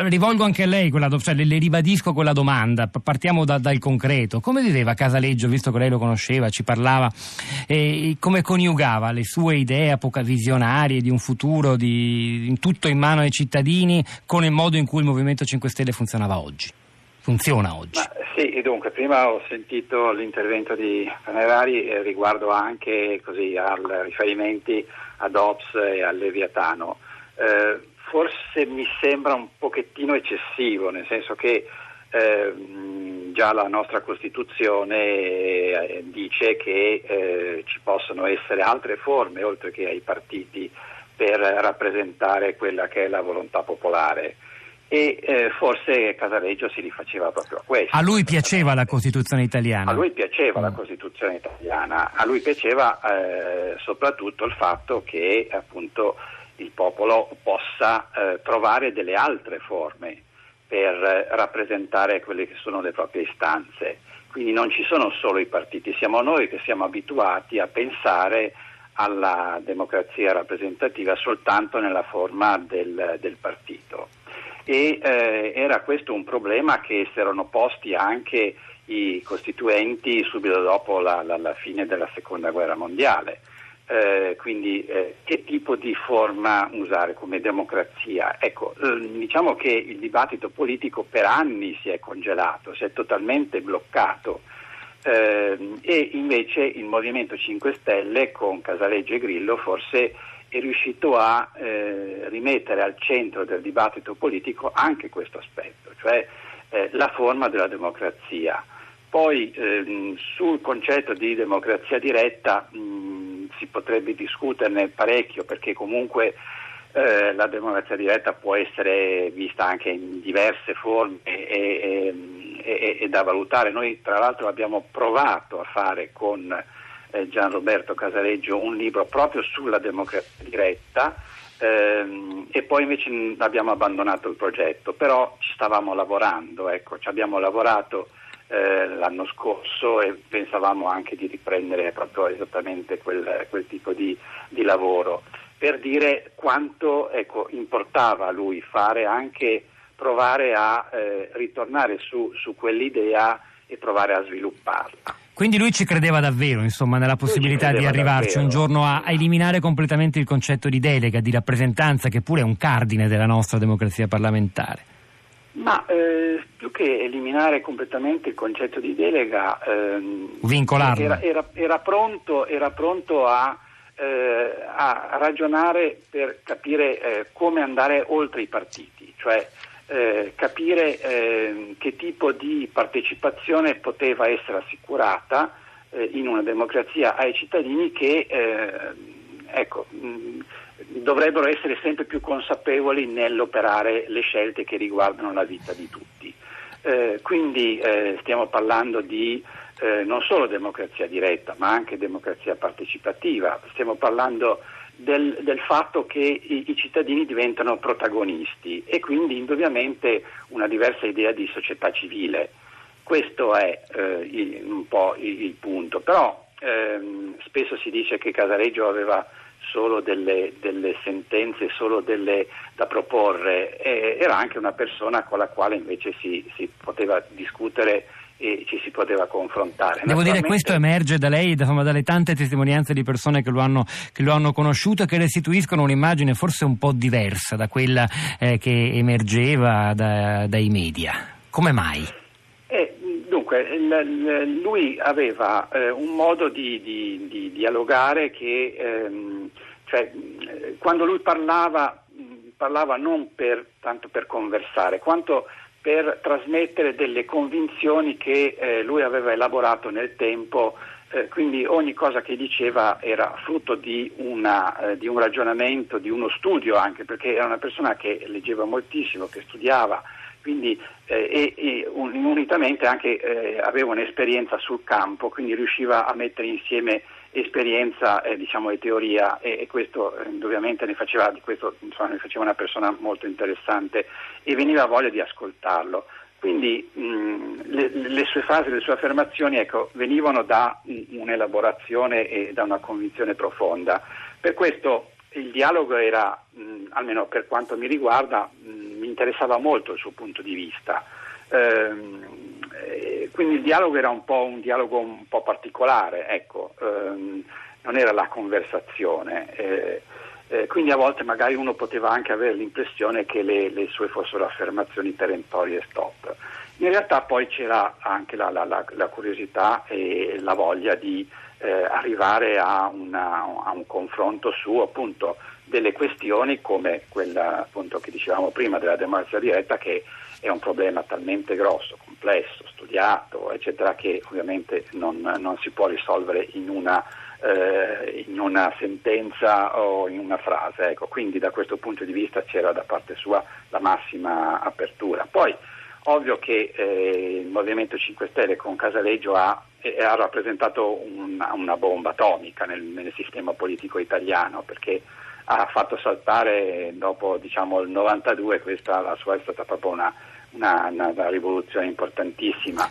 Rivolgo anche a lei, quella, cioè, le, ribadisco quella domanda, partiamo da, dal concreto. Come viveva Casaleggio, visto che lei lo conosceva, ci parlava, eh, come coniugava le sue idee visionarie di un futuro di, tutto in mano ai cittadini con il modo in cui il Movimento 5 Stelle funzionava oggi? Funziona oggi? Ma, sì, dunque, prima ho sentito l'intervento di Panerari eh, riguardo anche così, al riferimenti ad Ops e al Leviatano. Eh, forse mi sembra un pochettino eccessivo, nel senso che eh, già la nostra Costituzione eh, dice che eh, ci possono essere altre forme, oltre che ai partiti, per rappresentare quella che è la volontà popolare. E eh, forse Casaleggio si rifaceva proprio a questo. A lui piaceva la Costituzione italiana? A lui piaceva mm. la Costituzione italiana, a lui piaceva eh, soprattutto il fatto che appunto il popolo possa eh, trovare delle altre forme per eh, rappresentare quelle che sono le proprie istanze. Quindi non ci sono solo i partiti, siamo noi che siamo abituati a pensare alla democrazia rappresentativa soltanto nella forma del, del partito. E eh, era questo un problema che si erano posti anche i costituenti subito dopo la, la, la fine della seconda guerra mondiale eh, quindi eh, che tipo di forma usare come democrazia? Ecco, diciamo che il dibattito politico per anni si è congelato, si è totalmente bloccato ehm, e invece il Movimento 5 Stelle con Casaleggio e Grillo forse è riuscito a eh, rimettere al centro del dibattito politico anche questo aspetto, cioè eh, la forma della democrazia. Poi ehm, sul concetto di democrazia diretta mh, potrebbe discuterne parecchio perché comunque eh, la democrazia diretta può essere vista anche in diverse forme e, e, e, da valutare. Noi tra l'altro abbiamo provato a fare con eh, Gian Roberto Casaleggio un libro proprio sulla democrazia diretta ehm, e poi invece abbiamo abbandonato il progetto, però ci stavamo lavorando, ecco, ci abbiamo lavorato eh, l'anno scorso e pensavamo anche di riprendere proprio esattamente quel, quel tipo di, di, lavoro per dire quanto ecco, importava a lui fare anche provare a eh, ritornare su, su quell'idea e provare a svilupparla. Quindi lui ci credeva davvero, insomma, nella possibilità di arrivarci davvero. un giorno a, a, eliminare completamente il concetto di delega, di rappresentanza, che pure è un cardine della nostra democrazia parlamentare. Ma eh, più che eliminare completamente il concetto di delega, ehm, vincolarlo. Era, era, era, pronto, era pronto a, eh, a, ragionare per capire eh, come andare oltre i partiti, cioè eh, capire ehm, che tipo di partecipazione poteva essere assicurata eh, in una democrazia ai cittadini che eh, ecco, mh, dovrebbero essere sempre più consapevoli nell'operare le scelte che riguardano la vita di tutti. Eh, quindi eh, stiamo parlando di eh, non solo democrazia diretta, ma anche democrazia partecipativa, stiamo parlando del, del fatto che i, i, cittadini diventano protagonisti e quindi indubbiamente una diversa idea di società civile. Questo è eh, il, un po' il, il punto, però ehm, spesso si dice che Casareggio aveva solo delle, delle sentenze, solo delle, da proporre, e era anche una persona con la quale invece si, si poteva discutere e ci si poteva confrontare. Devo dire questo emerge da lei, insomma, dalle tante testimonianze di persone che lo, hanno, che lo hanno conosciuto e che restituiscono un'immagine forse un po' diversa da quella eh, che emergeva da, dai media. Come mai? Eh, dunque, lui aveva eh, un modo di, di, di dialogare che ehm, cioè, quando lui parlava, parlava non per, tanto per conversare, quanto per trasmettere delle convinzioni che eh, lui aveva elaborato nel tempo, eh, quindi ogni cosa che diceva era frutto di, una, eh, di, un ragionamento, di uno studio anche, perché era una persona che leggeva moltissimo, che studiava, quindi eh, e, un, unitamente anche eh, aveva un'esperienza sul campo, quindi riusciva a mettere insieme esperienza eh, diciamo, e teoria e, e questo eh, indubbiamente ne faceva, questo, insomma, ne faceva una persona molto interessante e veniva voglia di ascoltarlo. Quindi mh, le, le, sue frasi, le sue affermazioni ecco, venivano da un'elaborazione e da una convinzione profonda. Per questo il dialogo era, mh, almeno per quanto mi riguarda, mh, interessava molto il suo punto di vista. Ehm, eh, quindi il dialogo era un po' un dialogo un po' particolare, ecco, ehm, non era la conversazione. Eh, eh, quindi a volte magari uno poteva anche avere l'impressione che le, le sue fossero affermazioni perentorie e stop. In realtà poi c'era anche la, la, la, la curiosità e la voglia di eh, arrivare a, una, a, un confronto su appunto delle questioni come quella appunto che dicevamo prima della democrazia diretta che è un problema talmente grosso, complesso, studiato, eccetera, che ovviamente non, non si può risolvere in una, eh, in una, sentenza o in una frase. Ecco, quindi da questo punto di vista c'era da parte sua la massima apertura. Poi ovvio che eh, il Movimento 5 Stelle con Casaleggio ha, ha rappresentato una, una, bomba atomica nel, nel sistema politico italiano perché ha fatto saltare dopo diciamo, il 92, questa la sua è stata proprio una, una, una, rivoluzione importantissima.